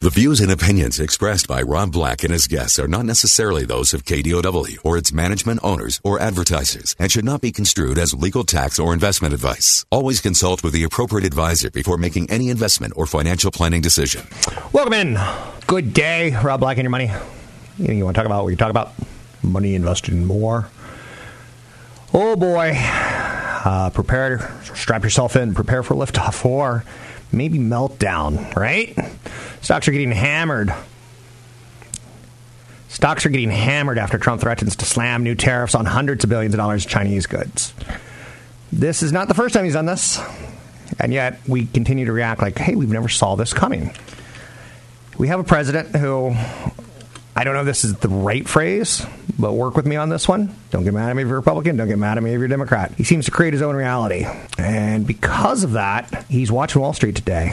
The views and opinions expressed by Rob Black and his guests are not necessarily those of KDOW or its management owners or advertisers and should not be construed as legal tax or investment advice. Always consult with the appropriate advisor before making any investment or financial planning decision. Welcome in. Good day, Rob Black and your money. You, you want to talk about what you talk about? Money invested in more. Oh boy. Uh, prepare, strap yourself in, prepare for liftoff or maybe meltdown, right? Stocks are getting hammered. Stocks are getting hammered after Trump threatens to slam new tariffs on hundreds of billions of dollars of Chinese goods. This is not the first time he's done this, and yet we continue to react like, hey, we've never saw this coming. We have a president who, I don't know if this is the right phrase, but work with me on this one. Don't get mad at me if you're Republican. Don't get mad at me if you're Democrat. He seems to create his own reality. And because of that, he's watching Wall Street today.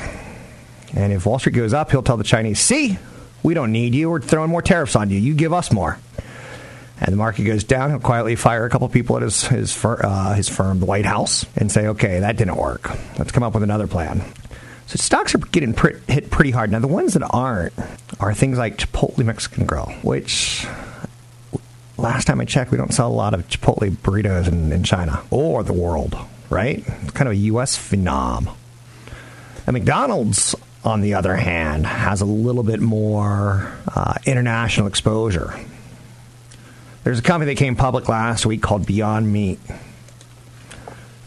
And if Wall Street goes up, he'll tell the Chinese, see, we don't need you. We're throwing more tariffs on you. You give us more. And the market goes down. He'll quietly fire a couple people at his his, fir- uh, his firm, the White House, and say, "Okay, that didn't work. Let's come up with another plan." So stocks are getting hit pretty hard. Now the ones that aren't are things like Chipotle Mexican Grill, which last time I checked, we don't sell a lot of Chipotle burritos in, in China or the world. Right? It's kind of a U.S. phenom. And McDonald's on the other hand, has a little bit more uh, international exposure. There's a company that came public last week called Beyond Meat.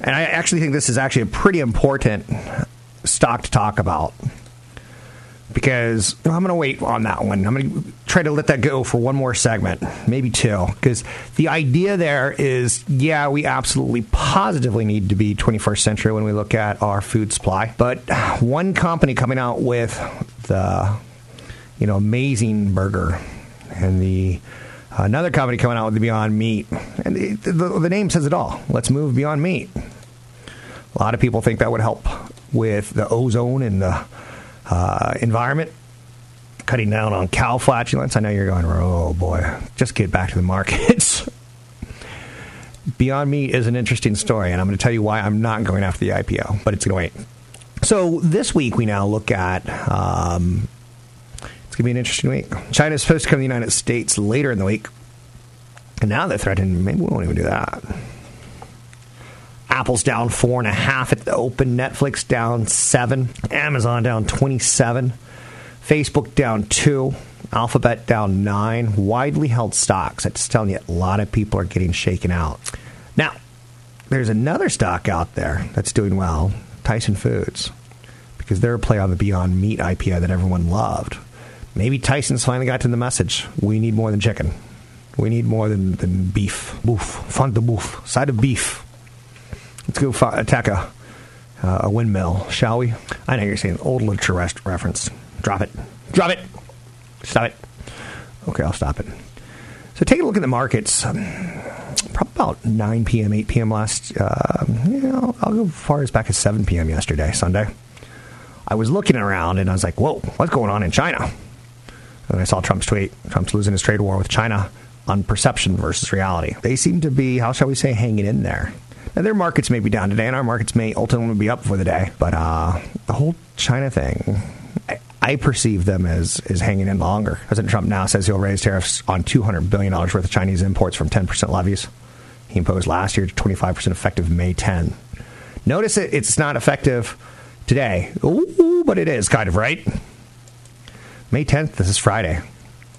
And I actually think this is actually a pretty important stock to talk about because I'm going to wait on that one. I'm going to try to let that go for one more segment, maybe two, because the idea there is yeah, we absolutely positively need to be 21st century when we look at our food supply. But one company coming out with the you know amazing burger and the another company coming out with the Beyond Meat, and the, the, the name says it all. Let's move Beyond Meat. A lot of people think that would help with the ozone and the uh, environment, cutting down on cow flatulence. I know you're going, oh boy, just get back to the markets. Beyond Meat is an interesting story, and I'm going to tell you why I'm not going after the IPO, but it's going to wait. So this week we now look at. Um, it's going to be an interesting week. China is supposed to come to the United States later in the week, and now they're threatening maybe we won't even do that. Apple's down four and a half at the open. Netflix down seven. Amazon down 27. Facebook down two. Alphabet down nine. Widely held stocks. I'm just telling you, a lot of people are getting shaken out. Now, there's another stock out there that's doing well Tyson Foods, because they're a play on the Beyond Meat IPO that everyone loved. Maybe Tyson's finally got to the message we need more than chicken. We need more than, than beef. Boof. Fun de boof. Side of beef. Let's go fi- attack a, uh, a windmill, shall we? I know you're saying old literature reference. Drop it. Drop it. Stop it. Okay, I'll stop it. So take a look at the markets. Probably about 9 p.m., 8 p.m. last, uh, you know, I'll go as far as back as 7 p.m. yesterday, Sunday. I was looking around and I was like, whoa, what's going on in China? And I saw Trump's tweet. Trump's losing his trade war with China on perception versus reality. They seem to be, how shall we say, hanging in there. Their markets may be down today, and our markets may ultimately be up for the day. But uh, the whole China thing, I, I perceive them as, as hanging in longer. President Trump now says he'll raise tariffs on $200 billion worth of Chinese imports from 10% levies. He imposed last year to 25% effective May 10. Notice it, it's not effective today. Ooh, but it is kind of, right? May 10th, this is Friday.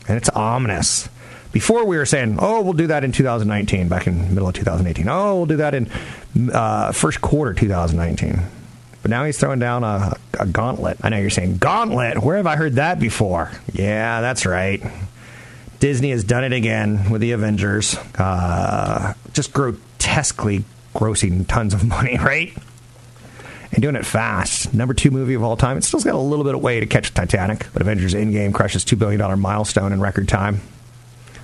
And it's ominous. Before we were saying, oh, we'll do that in 2019, back in middle of 2018. Oh, we'll do that in uh, first quarter 2019. But now he's throwing down a, a gauntlet. I know you're saying, gauntlet? Where have I heard that before? Yeah, that's right. Disney has done it again with the Avengers. Uh, just grotesquely grossing tons of money, right? and doing it fast. Number two movie of all time. It's still got a little bit of way to catch Titanic, but Avengers Endgame crushes $2 billion milestone in record time.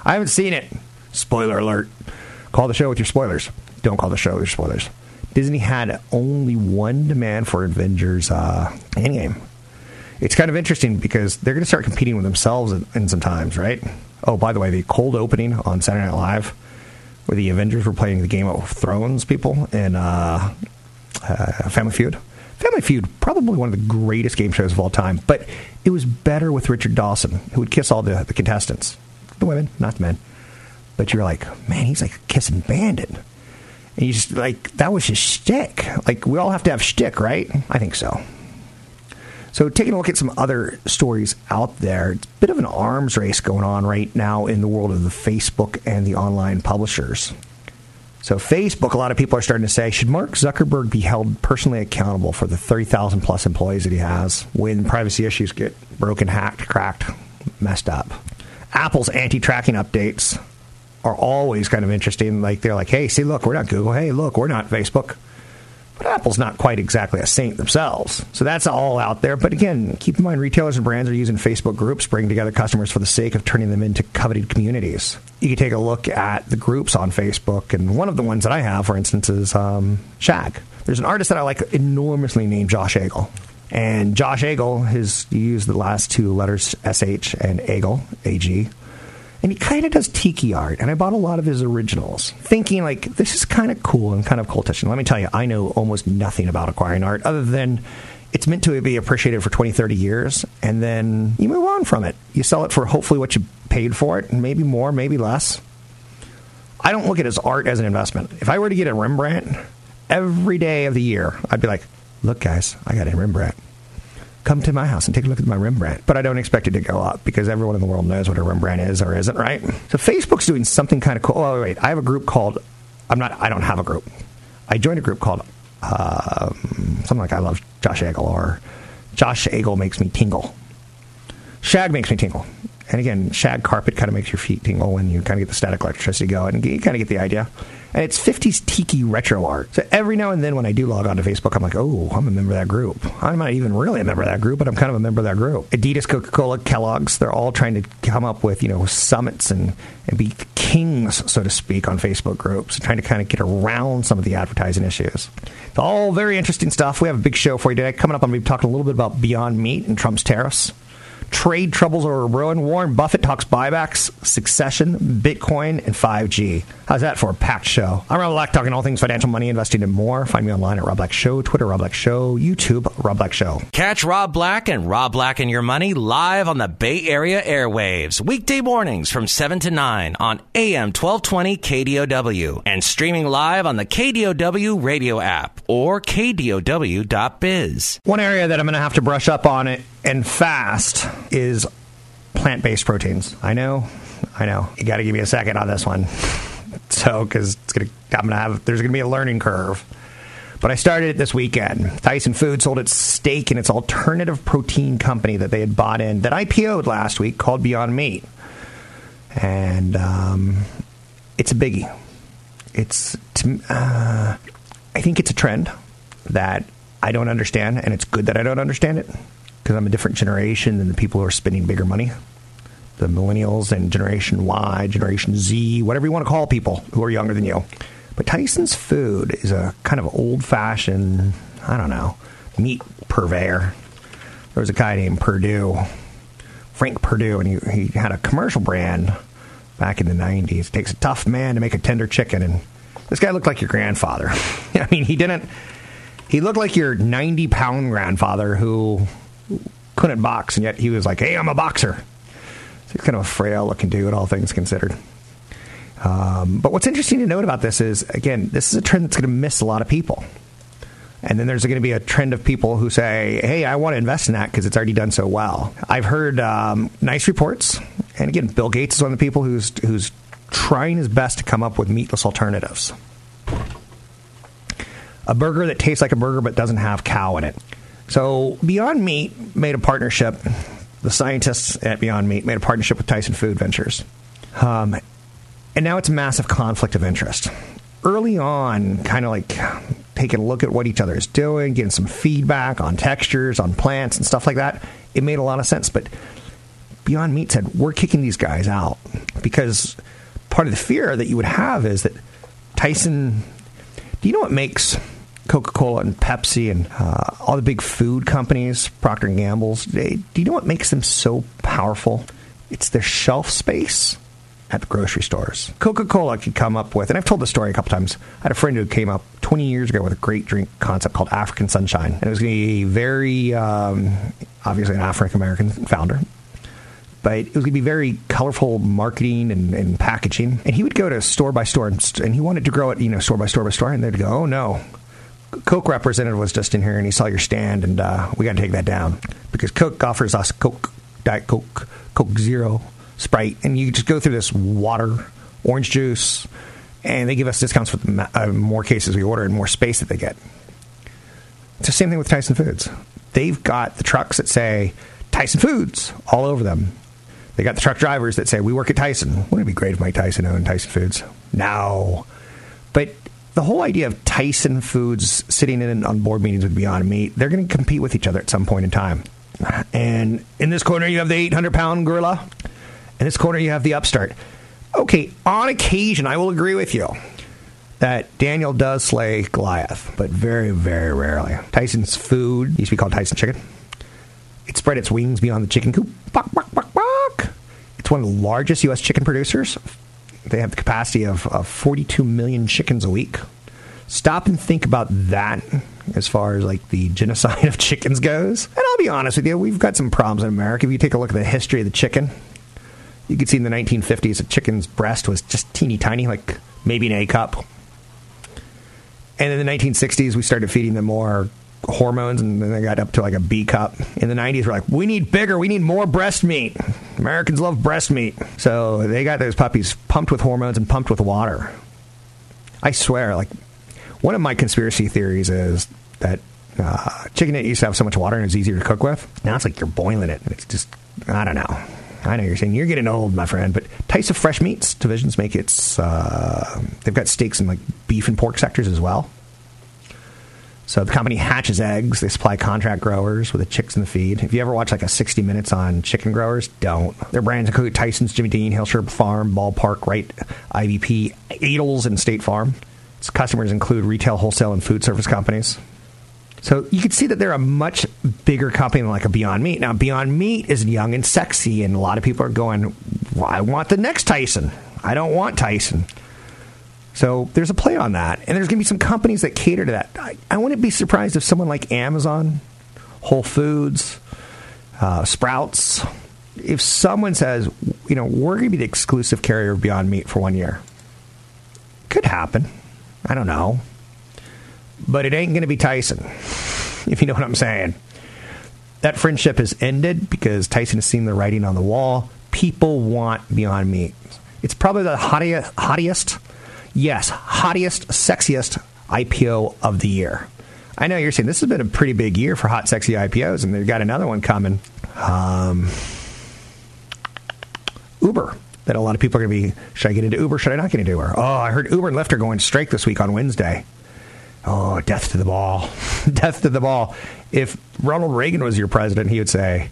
I haven't seen it. Spoiler alert. Call the show with your spoilers. Don't call the show with your spoilers. Disney had only one demand for Avengers uh, Endgame. It's kind of interesting because they're going to start competing with themselves in, in some times, right? Oh, by the way, the cold opening on Saturday Night Live, where the Avengers were playing the Game of Thrones people in uh, uh, Family Feud. Family Feud, probably one of the greatest game shows of all time, but it was better with Richard Dawson, who would kiss all the, the contestants, the women, not the men. But you're like, man, he's like a kissing bandit. And just like that was his shtick. Like we all have to have shtick, right? I think so. So taking a look at some other stories out there, it's a bit of an arms race going on right now in the world of the Facebook and the online publishers. So Facebook, a lot of people are starting to say, should Mark Zuckerberg be held personally accountable for the 30,000 plus employees that he has when privacy issues get broken, hacked, cracked, messed up? Apple's anti-tracking updates are always kind of interesting. Like they're like, hey, see, look, we're not Google. Hey, look, we're not Facebook. But Apple's not quite exactly a saint themselves. So that's all out there. But again, keep in mind retailers and brands are using Facebook groups, bringing together customers for the sake of turning them into coveted communities. You can take a look at the groups on Facebook. And one of the ones that I have, for instance, is um. There's an artist that I like enormously named Josh Agle. And Josh Agle, his, you use the last two letters SH and Agle, AG and he kind of does tiki art. And I bought a lot of his originals, thinking like this is kind of cool and kind of cultish. And let me tell you, I know almost nothing about acquiring art other than it's meant to be appreciated for 20, 30 years, and then you move on from it. You sell it for hopefully what you paid for it, and maybe more, maybe less. I don't look at his art as an investment. If I were to get a Rembrandt every day of the year, I'd be like, look, guys, I got a Rembrandt come to my house and take a look at my Rembrandt. But I don't expect it to go up because everyone in the world knows what a Rembrandt is or isn't, right? So Facebook's doing something kind of cool. Oh, wait, I have a group called, I'm not, I don't have a group. I joined a group called uh, something like I love Josh Agle or Josh Agle makes me tingle. Shag makes me tingle. And again, shag carpet kind of makes your feet tingle when you kind of get the static electricity going. You kind of get the idea and it's 50s tiki retro art. So every now and then when I do log on to Facebook, I'm like, oh, I'm a member of that group. I'm not even really a member of that group, but I'm kind of a member of that group. Adidas, Coca Cola, Kellogg's, they're all trying to come up with, you know, summits and, and be kings, so to speak, on Facebook groups, trying to kind of get around some of the advertising issues. It's all very interesting stuff. We have a big show for you today. Coming up, I'm going to be talking a little bit about Beyond Meat and Trump's tariffs. Trade troubles are brewing. Warren Buffett talks buybacks, succession, Bitcoin, and 5G. How's that for a packed show? I'm Rob Black, talking all things financial, money, investing, and more. Find me online at Rob Black Show, Twitter, Rob Black Show, YouTube, Rob Black Show. Catch Rob Black and Rob Black and Your Money live on the Bay Area airwaves, weekday mornings from 7 to 9 on AM 1220 KDOW and streaming live on the KDOW radio app or KDOW.biz. One area that I'm going to have to brush up on it and fast is plant based proteins. I know, I know. You got to give me a second on this one. So, because it's gonna, I'm gonna have, there's gonna be a learning curve. But I started it this weekend. Tyson Foods sold its stake in its alternative protein company that they had bought in that IPO'd last week called Beyond Meat, and um, it's a biggie. It's, uh, I think it's a trend that I don't understand, and it's good that I don't understand it because I'm a different generation than the people who are spending bigger money. The millennials and Generation Y, Generation Z, whatever you want to call people who are younger than you. But Tyson's Food is a kind of old fashioned, I don't know, meat purveyor. There was a guy named Perdue, Frank Perdue, and he, he had a commercial brand back in the 90s. It takes a tough man to make a tender chicken. And this guy looked like your grandfather. I mean, he didn't, he looked like your 90 pound grandfather who couldn't box, and yet he was like, "Hey, I'm a boxer." So he's kind of a frail looking dude, all things considered. Um, but what's interesting to note about this is, again, this is a trend that's going to miss a lot of people. And then there's going to be a trend of people who say, hey, I want to invest in that because it's already done so well. I've heard um, nice reports. And again, Bill Gates is one of the people who's, who's trying his best to come up with meatless alternatives. A burger that tastes like a burger but doesn't have cow in it. So Beyond Meat made a partnership. The scientists at Beyond Meat made a partnership with Tyson Food Ventures, um, and now it's a massive conflict of interest. Early on, kind of like taking a look at what each other is doing, getting some feedback on textures, on plants, and stuff like that. It made a lot of sense. But Beyond Meat said, we're kicking these guys out because part of the fear that you would have is that Tyson. Do you know what makes Coca Cola and Pepsi and uh, all the big food companies, Procter and Gamble's? They, do you know what makes them so powerful? It's their shelf space at the grocery stores. Coca Cola could come up with, and I've told the story a couple times. I had a friend who came up 20 years ago with a great drink concept called African Sunshine. And it was going to be very, um, obviously, an African American founder. But it was going to be very colorful marketing and, and, packaging. And he would go to store by store, and, and he wanted to grow it, you know, store by store by store. And they'd go, oh no, Coke representative was just in here and he saw your stand, and uh, we got to take that down because Coke offers us Coke, Diet Coke, Coke Zero, Sprite, and you just go through this water, orange juice, and they give us discounts for the uh, more cases we order and more space that they get. It's the same thing with Tyson Foods. They've got the trucks that say Tyson Foods all over them. They got the truck drivers that say, We work at Tyson. Wouldn't it be great if Mike Tyson owned Tyson Foods? No. But the whole idea of Tyson Foods sitting in on board meetings with Beyond Meat, they're going to compete with each other at some point in time. And in this corner, you have the 800 pound gorilla. In this corner, you have the upstart. Okay, on occasion, I will agree with you that Daniel does slay Goliath, but very, very rarely. Tyson's food used to be called Tyson Chicken. It spread its wings beyond the chicken coop. It's one of the largest U.S. chicken producers. They have the capacity of, of 42 million chickens a week. Stop and think about that as far as like the genocide of chickens goes. And I'll be honest with you, we've got some problems in America. If you take a look at the history of the chicken, you can see in the 1950s a chicken's breast was just teeny tiny, like maybe an A cup. And in the 1960s, we started feeding them more hormones, and then they got up to like a B cup. In the 90s, we're like, we need bigger, we need more breast meat. Americans love breast meat. So they got those puppies pumped with hormones and pumped with water. I swear, like, one of my conspiracy theories is that uh, chicken that used to have so much water and it's easier to cook with. Now it's like you're boiling it. It's just, I don't know. I know you're saying you're getting old, my friend, but Tyson Fresh Meats divisions make its. Uh, they've got steaks in like beef and pork sectors as well. So the company hatches eggs. They supply contract growers with the chicks in the feed. If you ever watch like a 60 Minutes on chicken growers, don't. Their brands include Tyson's, Jimmy Dean, Hillshire Farm, Ballpark, Wright, IBP, Aidells, and State Farm. Its customers include retail, wholesale, and food service companies. So you can see that they're a much bigger company than like a Beyond Meat. Now, Beyond Meat is young and sexy, and a lot of people are going, well, I want the next Tyson. I don't want Tyson. So there's a play on that. And there's going to be some companies that cater to that. I, I wouldn't be surprised if someone like Amazon, Whole Foods, uh, Sprouts, if someone says, you know, we're going to be the exclusive carrier of Beyond Meat for one year, could happen. I don't know but it ain't going to be Tyson, if you know what I'm saying. That friendship has ended because Tyson has seen the writing on the wall. People want Beyond Meat. It's probably the hottest, hottest, yes, hottest, sexiest IPO of the year. I know you're saying this has been a pretty big year for hot, sexy IPOs, and they've got another one coming. Um, Uber. That a lot of people are going to be. Should I get into Uber? Should I not get into Uber? Oh, I heard Uber and Lyft are going strike this week on Wednesday. Oh, death to the ball. death to the ball. If Ronald Reagan was your president, he would say,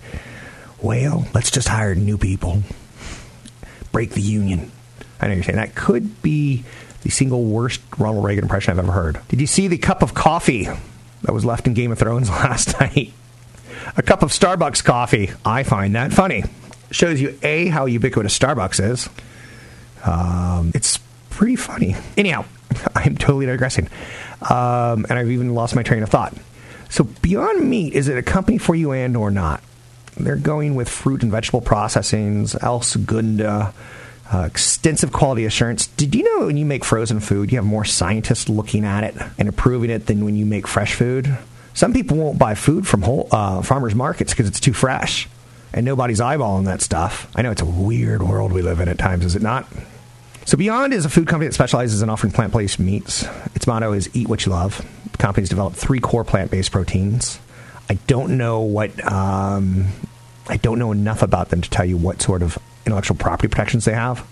well, let's just hire new people. Break the union. I know you're saying that could be the single worst Ronald Reagan impression I've ever heard. Did you see the cup of coffee that was left in Game of Thrones last night? A cup of Starbucks coffee. I find that funny. Shows you, A, how ubiquitous Starbucks is. Um, it's pretty funny. Anyhow, I'm totally digressing. Um, and I've even lost my train of thought. So Beyond Meat, is it a company for you and or not? They're going with fruit and vegetable processings, El Segundo, uh, extensive quality assurance. Did you know when you make frozen food, you have more scientists looking at it and approving it than when you make fresh food? Some people won't buy food from whole, uh, farmers markets because it's too fresh, and nobody's eyeballing that stuff. I know it's a weird world we live in at times, is it not? So Beyond is a food company that specializes in offering plant-based meats. Its motto is "Eat what you love." The company's developed three core plant-based proteins. I don't know what um, I don't know enough about them to tell you what sort of intellectual property protections they have.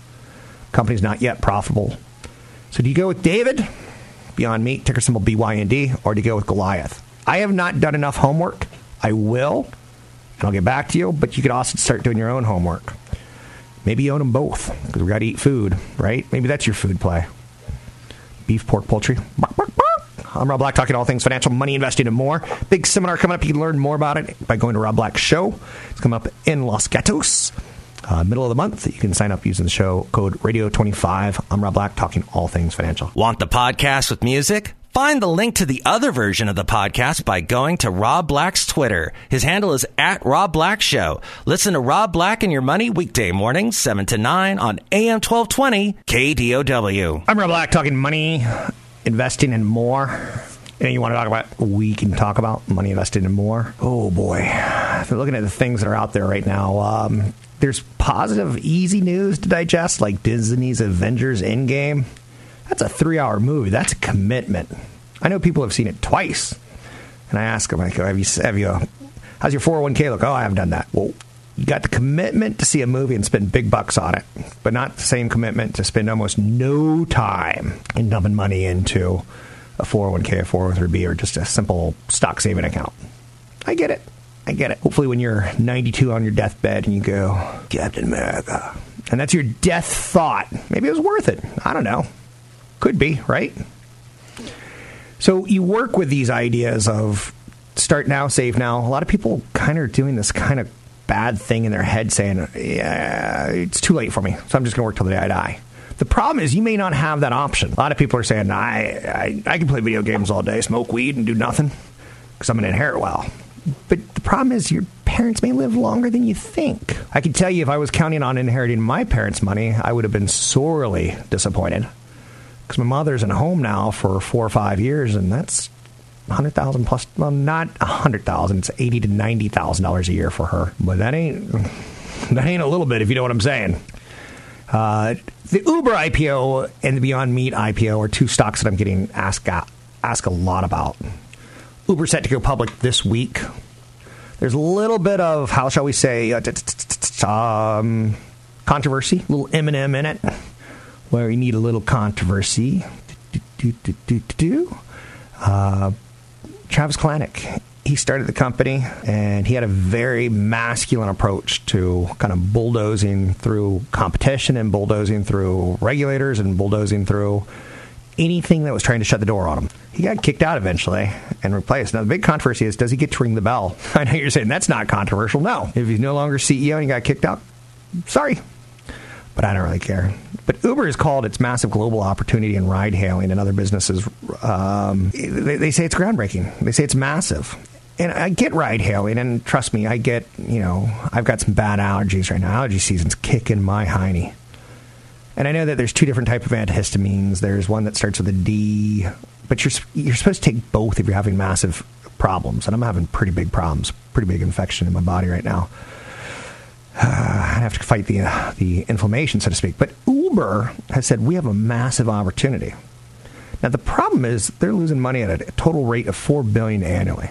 Company's not yet profitable. So do you go with David Beyond Meat, ticker symbol BYND, or do you go with Goliath? I have not done enough homework. I will, and I'll get back to you, but you could also start doing your own homework. Maybe you own them both, because we got to eat food, right? Maybe that's your food play. Beef, pork, poultry. I'm Rob Black, talking all things financial, money, investing, and more. Big seminar coming up. You can learn more about it by going to Rob Black's show. It's coming up in Los Gatos. Uh, middle of the month, you can sign up using the show code Radio25. I'm Rob Black, talking all things financial. Want the podcast with music? Find the link to the other version of the podcast by going to Rob Black's Twitter. His handle is at Rob Black Show. Listen to Rob Black and Your Money weekday mornings, 7 to 9 on AM 1220 KDOW. I'm Rob Black, talking money, investing, and more. And you want to talk about, we can talk about money investing and more. Oh boy. If you're looking at the things that are out there right now, um, there's positive, easy news to digest, like Disney's Avengers Endgame. That's a three hour movie. That's a commitment. I know people have seen it twice. And I ask them, like, have you, have you, uh, how's your 401k look? Oh, I haven't done that. Well, you got the commitment to see a movie and spend big bucks on it, but not the same commitment to spend almost no time in dumping money into a 401k, a 403b, or just a simple stock saving account. I get it. I get it. Hopefully, when you're 92 on your deathbed and you go, Captain America, and that's your death thought, maybe it was worth it. I don't know. Could be, right? So you work with these ideas of start now, save now. A lot of people kind of doing this kind of bad thing in their head saying, yeah, it's too late for me, so I'm just going to work till the day I die. The problem is you may not have that option. A lot of people are saying, I, I, I can play video games all day, smoke weed, and do nothing because I'm going to inherit well. But the problem is your parents may live longer than you think. I can tell you if I was counting on inheriting my parents' money, I would have been sorely disappointed. Because my mother's in a home now for four or five years, and that's hundred thousand plus. Well, not a hundred thousand. It's eighty to ninety thousand dollars a year for her. But that ain't that ain't a little bit, if you know what I'm saying. Uh, the Uber IPO and the Beyond Meat IPO are two stocks that I'm getting asked asked a lot about. Uber set to go public this week. There's a little bit of how shall we say uh, um, controversy, a little Eminem in it, where you need a little controversy. Uh, Travis Kalanick, he started the company and he had a very masculine approach to kind of bulldozing through competition and bulldozing through regulators and bulldozing through anything that was trying to shut the door on him. He got kicked out eventually and replaced. Now, the big controversy is does he get to ring the bell? I know you're saying that's not controversial. No. If he's no longer CEO and he got kicked out, sorry. But I don't really care. But Uber has called its massive global opportunity in ride hailing and other businesses. Um, they, they say it's groundbreaking. They say it's massive. And I get ride hailing, and trust me, I get, you know, I've got some bad allergies right now. Allergy season's kicking my hiney. And I know that there's two different type of antihistamines. There's one that starts with a D, but you're you're supposed to take both if you're having massive problems. And I'm having pretty big problems, pretty big infection in my body right now. Uh, I have to fight the uh, the inflammation, so to speak. But Uber has said we have a massive opportunity. Now the problem is they're losing money at a total rate of four billion annually.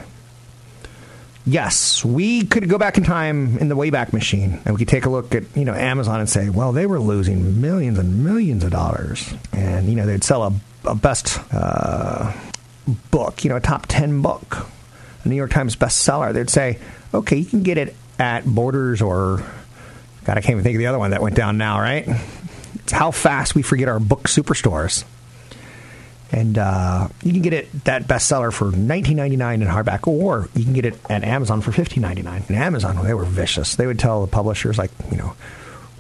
Yes, we could go back in time in the Wayback Machine, and we could take a look at you know Amazon and say, well, they were losing millions and millions of dollars, and you know they'd sell a, a best uh, book, you know, a top ten book, a New York Times bestseller. They'd say, okay, you can get it at Borders or God, I can't even think of the other one that went down now, right? It's how fast we forget our book superstores. And uh, you can get it that bestseller for nineteen ninety nine in hardback, or you can get it at Amazon for fifteen ninety nine. And Amazon, they were vicious. They would tell the publishers like, you know,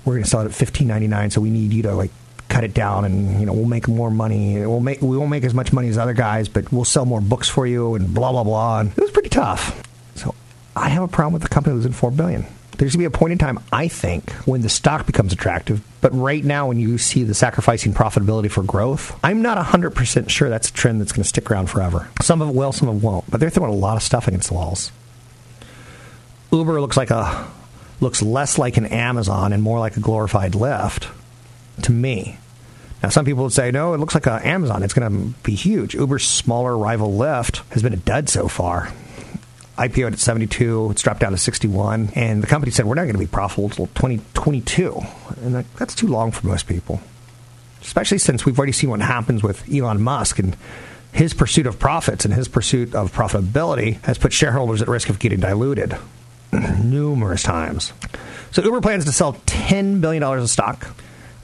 we're going to sell it at fifteen ninety nine, so we need you to like cut it down, and you know, we'll make more money. We'll make we won't make as much money as other guys, but we'll sell more books for you, and blah blah blah. And it was pretty tough. So I have a problem with the company losing four billion there's going to be a point in time, I think, when the stock becomes attractive. But right now, when you see the sacrificing profitability for growth, I'm not 100% sure that's a trend that's going to stick around forever. Some of it will, some of it won't. But they're throwing a lot of stuff against the walls. Uber looks like a looks less like an Amazon and more like a glorified Lyft to me. Now, some people would say, no, it looks like an Amazon. It's going to be huge. Uber's smaller rival Lyft has been a dud so far. IPO'd at 72. It's dropped down to 61. And the company said, we're not going to be profitable until 2022. And that, that's too long for most people. especially since we've already seen what happens with Elon Musk and his pursuit of profits and his pursuit of profitability has put shareholders at risk of getting diluted numerous times. So Uber plans to sell $10 billion of stock.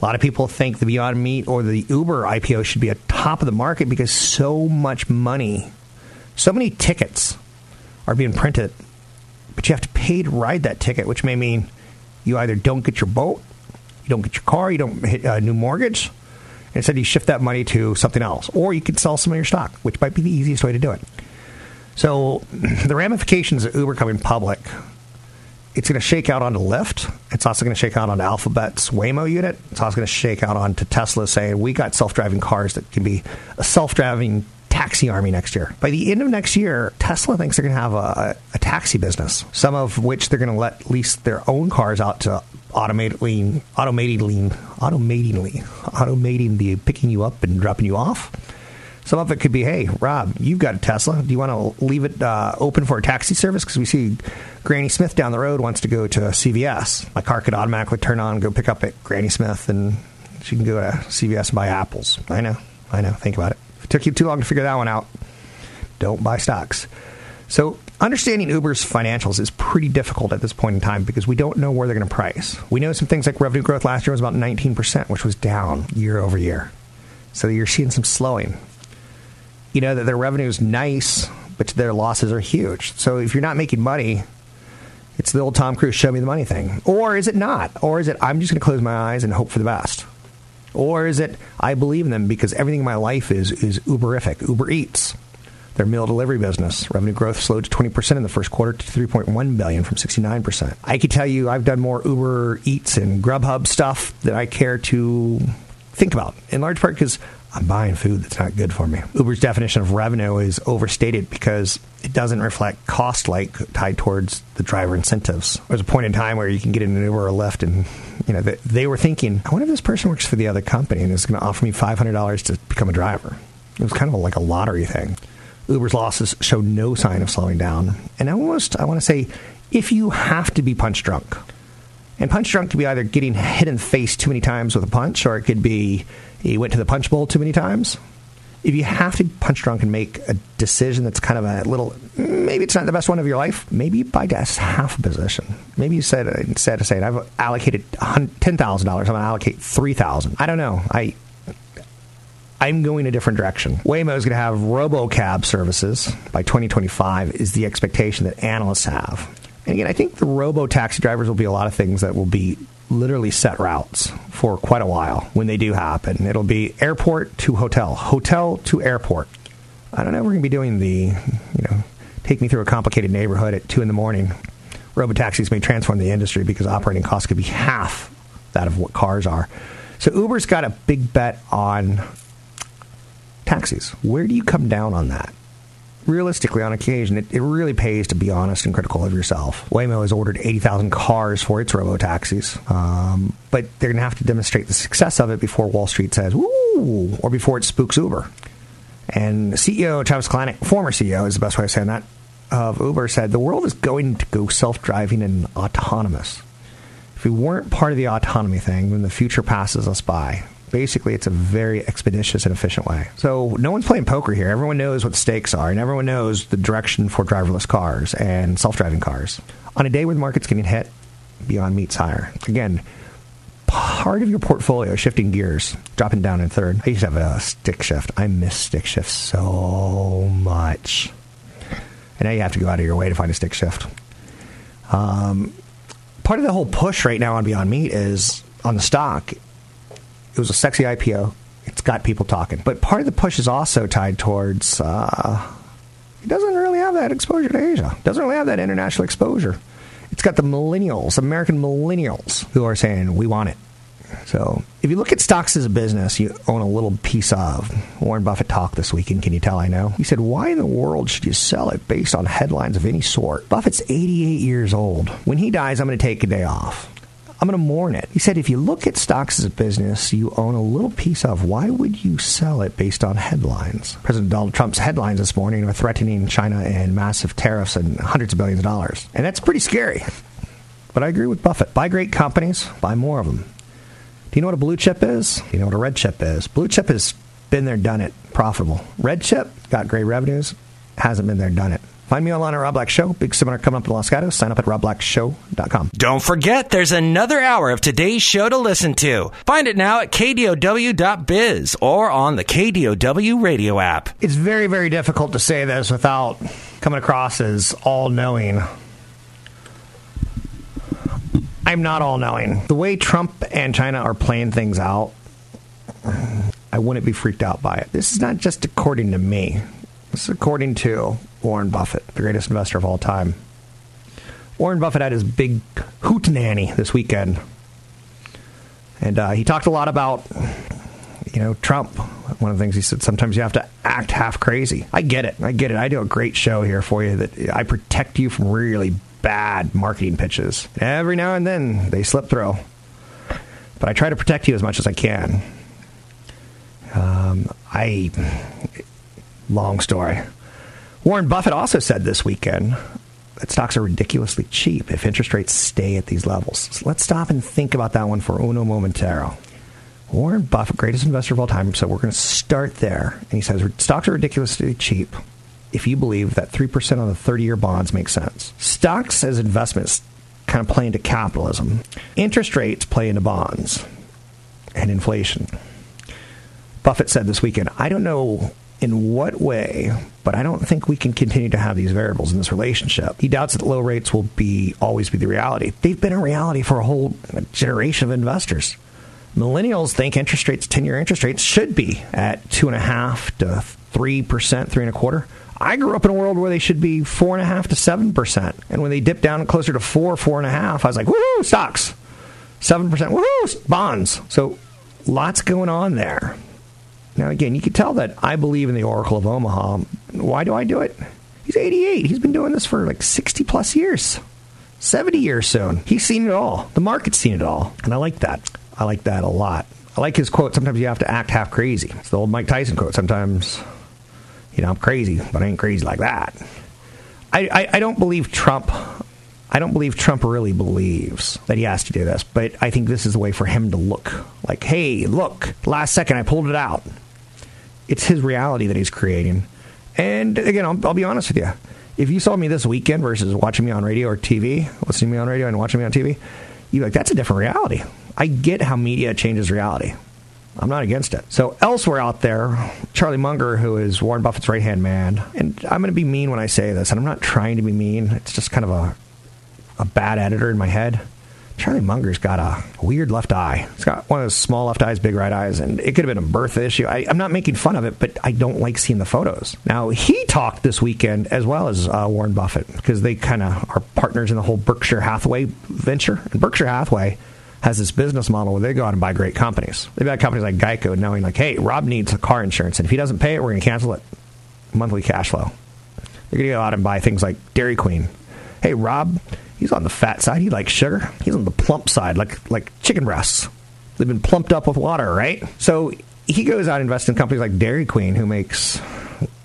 A lot of people think the Beyond Meat or the Uber IPO should be at top of the market because so much money, so many tickets are being printed, but you have to pay to ride that ticket, which may mean you either don't get your boat, you don't get your car, you don't hit a new mortgage. Instead, you shift that money to something else, or you could sell some of your stock, which might be the easiest way to do it. So, the ramifications of Uber coming public it's going to shake out onto Lyft. It's also going to shake out onto Alphabet's Waymo unit. It's also going to shake out onto Tesla saying we got self-driving cars that can be a self-driving taxi army next year. By the end of next year, Tesla thinks they're going to have a, a taxi business, some of which they're going to let lease their own cars out to automatingly, automatingly, automatingly, automating the picking you up and dropping you off. Some of it could be, hey, Rob, you've got a Tesla. Do you want to leave it uh, open for a taxi service? Because we see Granny Smith down the road wants to go to CVS. My car could automatically turn on, go pick up at Granny Smith, and she can go to CVS and buy apples. I know, I know. Think about it. Took you too long to figure that one out, don't buy stocks. So, understanding Uber's financials is pretty difficult at this point in time because we don't know where they're going to price. We know some things like revenue growth last year was about 19%, which was down year over year. So, you're seeing some slowing you know that their revenue is nice, but their losses are huge. So if you're not making money, it's the old Tom Cruise show me the money thing. Or is it not? Or is it I'm just going to close my eyes and hope for the best? Or is it I believe in them because everything in my life is is Uberific, Uber Eats. Their meal delivery business revenue growth slowed to 20% in the first quarter to 3.1 billion from 69%. I could tell you I've done more Uber Eats and Grubhub stuff that I care to think about in large part because I'm buying food that's not good for me. Uber's definition of revenue is overstated because it doesn't reflect cost like tied towards the driver incentives. There's a point in time where you can get in an Uber or a Lyft and you know they, they were thinking, I wonder if this person works for the other company and is going to offer me $500 to become a driver. It was kind of like a lottery thing. Uber's losses show no sign of slowing down. And almost, I want to say, if you have to be punch drunk, and punch drunk could be either getting hit in the face too many times with a punch, or it could be you went to the punch bowl too many times. If you have to punch drunk and make a decision that's kind of a little, maybe it's not the best one of your life, maybe you buy just half a position. Maybe you said, uh, instead of saying, I've allocated $10,000, I'm going to allocate 3000 I don't know. I, I'm going a different direction. Waymo is going to have RoboCab services by 2025 is the expectation that analysts have. And again, I think the robo taxi drivers will be a lot of things that will be literally set routes for quite a while when they do happen. It'll be airport to hotel, hotel to airport. I don't know. We're going to be doing the, you know, take me through a complicated neighborhood at two in the morning. Robo taxis may transform the industry because operating costs could be half that of what cars are. So Uber's got a big bet on taxis. Where do you come down on that? Realistically, on occasion, it, it really pays to be honest and critical of yourself. Waymo has ordered 80,000 cars for its robo taxis, um, but they're going to have to demonstrate the success of it before Wall Street says, "Ooh," or before it spooks Uber. And CEO Travis Kalanick, former CEO is the best way of saying that, of Uber said, the world is going to go self driving and autonomous. If we weren't part of the autonomy thing, then the future passes us by basically it's a very expeditious and efficient way. So no one's playing poker here. Everyone knows what the stakes are, and everyone knows the direction for driverless cars and self-driving cars. On a day where the market's getting hit, Beyond Meat's higher. Again, part of your portfolio shifting gears, dropping down in third. I used to have a stick shift. I miss stick shift so much. And now you have to go out of your way to find a stick shift. Um, part of the whole push right now on Beyond Meat is on the stock it was a sexy IPO. It's got people talking. But part of the push is also tied towards uh, it doesn't really have that exposure to Asia. It doesn't really have that international exposure. It's got the millennials, American millennials, who are saying, we want it. So if you look at stocks as a business, you own a little piece of. Warren Buffett talked this weekend. Can you tell I know? He said, Why in the world should you sell it based on headlines of any sort? Buffett's 88 years old. When he dies, I'm going to take a day off. I'm going to mourn it. He said, if you look at stocks as a business you own a little piece of, why would you sell it based on headlines? President Donald Trump's headlines this morning are threatening China and massive tariffs and hundreds of billions of dollars. And that's pretty scary. But I agree with Buffett. Buy great companies, buy more of them. Do you know what a blue chip is? Do you know what a red chip is? Blue chip has been there, done it, profitable. Red chip got great revenues, hasn't been there, done it. Find me online at Rob Black Show. Big seminar coming up in Los Gatos. Sign up at robblackshow.com. Don't forget, there's another hour of today's show to listen to. Find it now at kdow.biz or on the KDOW radio app. It's very, very difficult to say this without coming across as all knowing. I'm not all knowing. The way Trump and China are playing things out, I wouldn't be freaked out by it. This is not just according to me. This is according to Warren Buffett, the greatest investor of all time. Warren Buffett had his big hootenanny this weekend. And uh, he talked a lot about, you know, Trump. One of the things he said, sometimes you have to act half crazy. I get it. I get it. I do a great show here for you that I protect you from really bad marketing pitches. Every now and then they slip through. But I try to protect you as much as I can. Um, I. Long story. Warren Buffett also said this weekend that stocks are ridiculously cheap if interest rates stay at these levels. So let's stop and think about that one for uno momentero. Warren Buffett, greatest investor of all time, so we're going to start there. And he says stocks are ridiculously cheap if you believe that 3% on the 30 year bonds makes sense. Stocks as investments kind of play into capitalism, interest rates play into bonds and inflation. Buffett said this weekend, I don't know in what way, but I don't think we can continue to have these variables in this relationship. He doubts that low rates will be always be the reality. They've been a reality for a whole generation of investors. Millennials think interest rates, 10 year interest rates, should be at two and a half to three percent, three and a quarter. I grew up in a world where they should be four and a half to seven percent. And when they dip down closer to four, four and a half, I was like, woohoo, stocks. Seven percent, woohoo, bonds. So lots going on there. Now, again, you can tell that I believe in the Oracle of Omaha. Why do I do it? He's 88. He's been doing this for like 60 plus years, 70 years soon. He's seen it all. The market's seen it all. And I like that. I like that a lot. I like his quote, sometimes you have to act half crazy. It's the old Mike Tyson quote. Sometimes, you know, I'm crazy, but I ain't crazy like that. I, I, I don't believe Trump I don't believe Trump really believes that he has to do this, but I think this is a way for him to look like, hey, look, last second I pulled it out. It's his reality that he's creating. And again, I'll, I'll be honest with you. If you saw me this weekend versus watching me on radio or TV, listening to me on radio and watching me on TV, you're like, that's a different reality. I get how media changes reality. I'm not against it. So elsewhere out there, Charlie Munger, who is Warren Buffett's right hand man, and I'm going to be mean when I say this, and I'm not trying to be mean. It's just kind of a a bad editor in my head. Charlie Munger's got a weird left eye. He's got one of those small left eyes, big right eyes, and it could have been a birth issue. I, am not making fun of it, but I don't like seeing the photos. Now, he talked this weekend as well as uh, Warren Buffett because they kind of are partners in the whole Berkshire Hathaway venture. And Berkshire Hathaway has this business model where they go out and buy great companies. They've got companies like Geico knowing, like, hey, Rob needs a car insurance, and if he doesn't pay it, we're going to cancel it. Monthly cash flow. They're going to go out and buy things like Dairy Queen. Hey, Rob He's on the fat side. He likes sugar. He's on the plump side, like like chicken breasts. They've been plumped up with water, right? So he goes out and invests in companies like Dairy Queen, who makes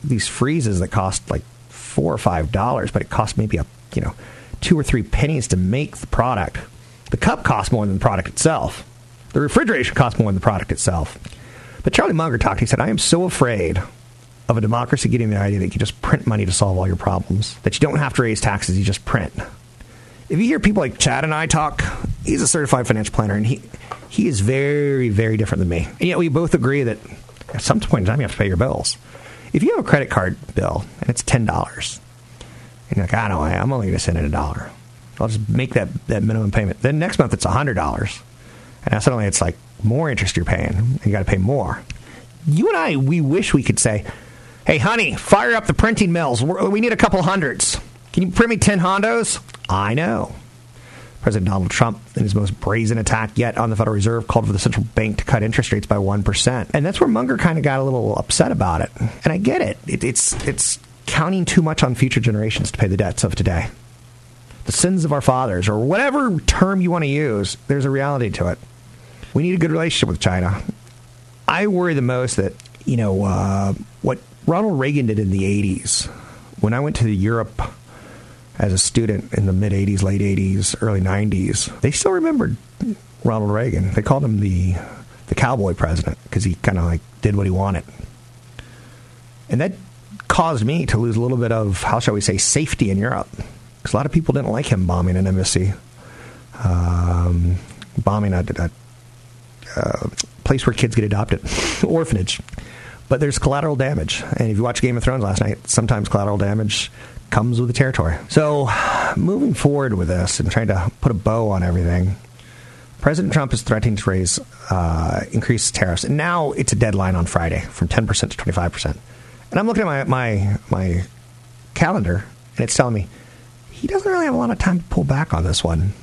these freezes that cost like four or five dollars, but it costs maybe a you know two or three pennies to make the product. The cup costs more than the product itself. The refrigeration costs more than the product itself. But Charlie Munger talked. He said, "I am so afraid." Of a democracy getting the idea that you just print money to solve all your problems, that you don't have to raise taxes, you just print if you hear people like Chad and I talk, he's a certified financial planner, and he he is very, very different than me. And yet we both agree that at some point in time you have to pay your bills. If you have a credit card bill and it's ten dollars, and you're like, I don't know, I'm only going to send in a dollar. I'll just make that, that minimum payment. Then next month it's hundred dollars, and now suddenly it's like more interest you're paying, and you got to pay more. You and I, we wish we could say, "Hey, honey, fire up the printing mills. We need a couple hundreds." Can you print me 10 Hondos? I know. President Donald Trump, in his most brazen attack yet on the Federal Reserve, called for the central bank to cut interest rates by 1%. And that's where Munger kind of got a little upset about it. And I get it. it it's, it's counting too much on future generations to pay the debts of today. The sins of our fathers, or whatever term you want to use, there's a reality to it. We need a good relationship with China. I worry the most that, you know, uh, what Ronald Reagan did in the 80s, when I went to Europe as a student in the mid 80s, late 80s, early 90s, they still remembered Ronald Reagan. They called him the the cowboy president because he kind of like did what he wanted. And that caused me to lose a little bit of, how shall we say, safety in Europe. Because a lot of people didn't like him bombing an embassy, um, bombing a, a, a place where kids get adopted, orphanage. But there's collateral damage. And if you watch Game of Thrones last night, sometimes collateral damage comes with the territory. So, moving forward with this and trying to put a bow on everything, President Trump is threatening to raise uh, increased tariffs. And now it's a deadline on Friday from 10% to 25%. And I'm looking at my, my, my calendar, and it's telling me he doesn't really have a lot of time to pull back on this one.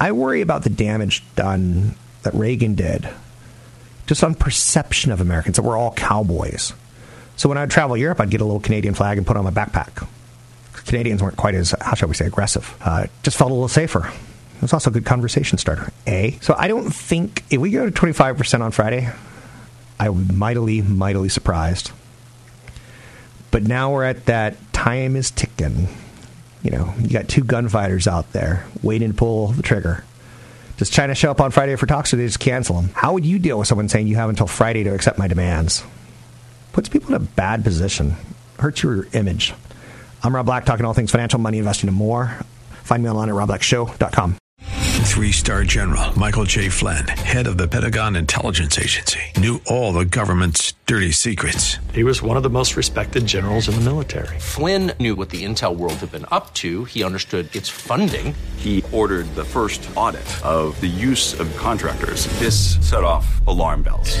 I worry about the damage done that Reagan did just on perception of Americans that we're all cowboys. So when I'd travel Europe, I'd get a little Canadian flag and put it on my backpack. Canadians weren't quite as, how shall we say, aggressive. Uh, just felt a little safer. It was also a good conversation starter. A. So I don't think if we go to 25% on Friday, I would be mightily, mightily surprised. But now we're at that time is ticking. You know, you got two gunfighters out there waiting to pull the trigger. Does China show up on Friday for talks or they just cancel them? How would you deal with someone saying you have until Friday to accept my demands? Puts people in a bad position, hurts your image. I'm Rob Black, talking all things financial, money, investing, and more. Find me online at robblackshow.com. Three star general Michael J. Flynn, head of the Pentagon Intelligence Agency, knew all the government's dirty secrets. He was one of the most respected generals in the military. Flynn knew what the intel world had been up to. He understood its funding. He ordered the first audit of the use of contractors. This set off alarm bells.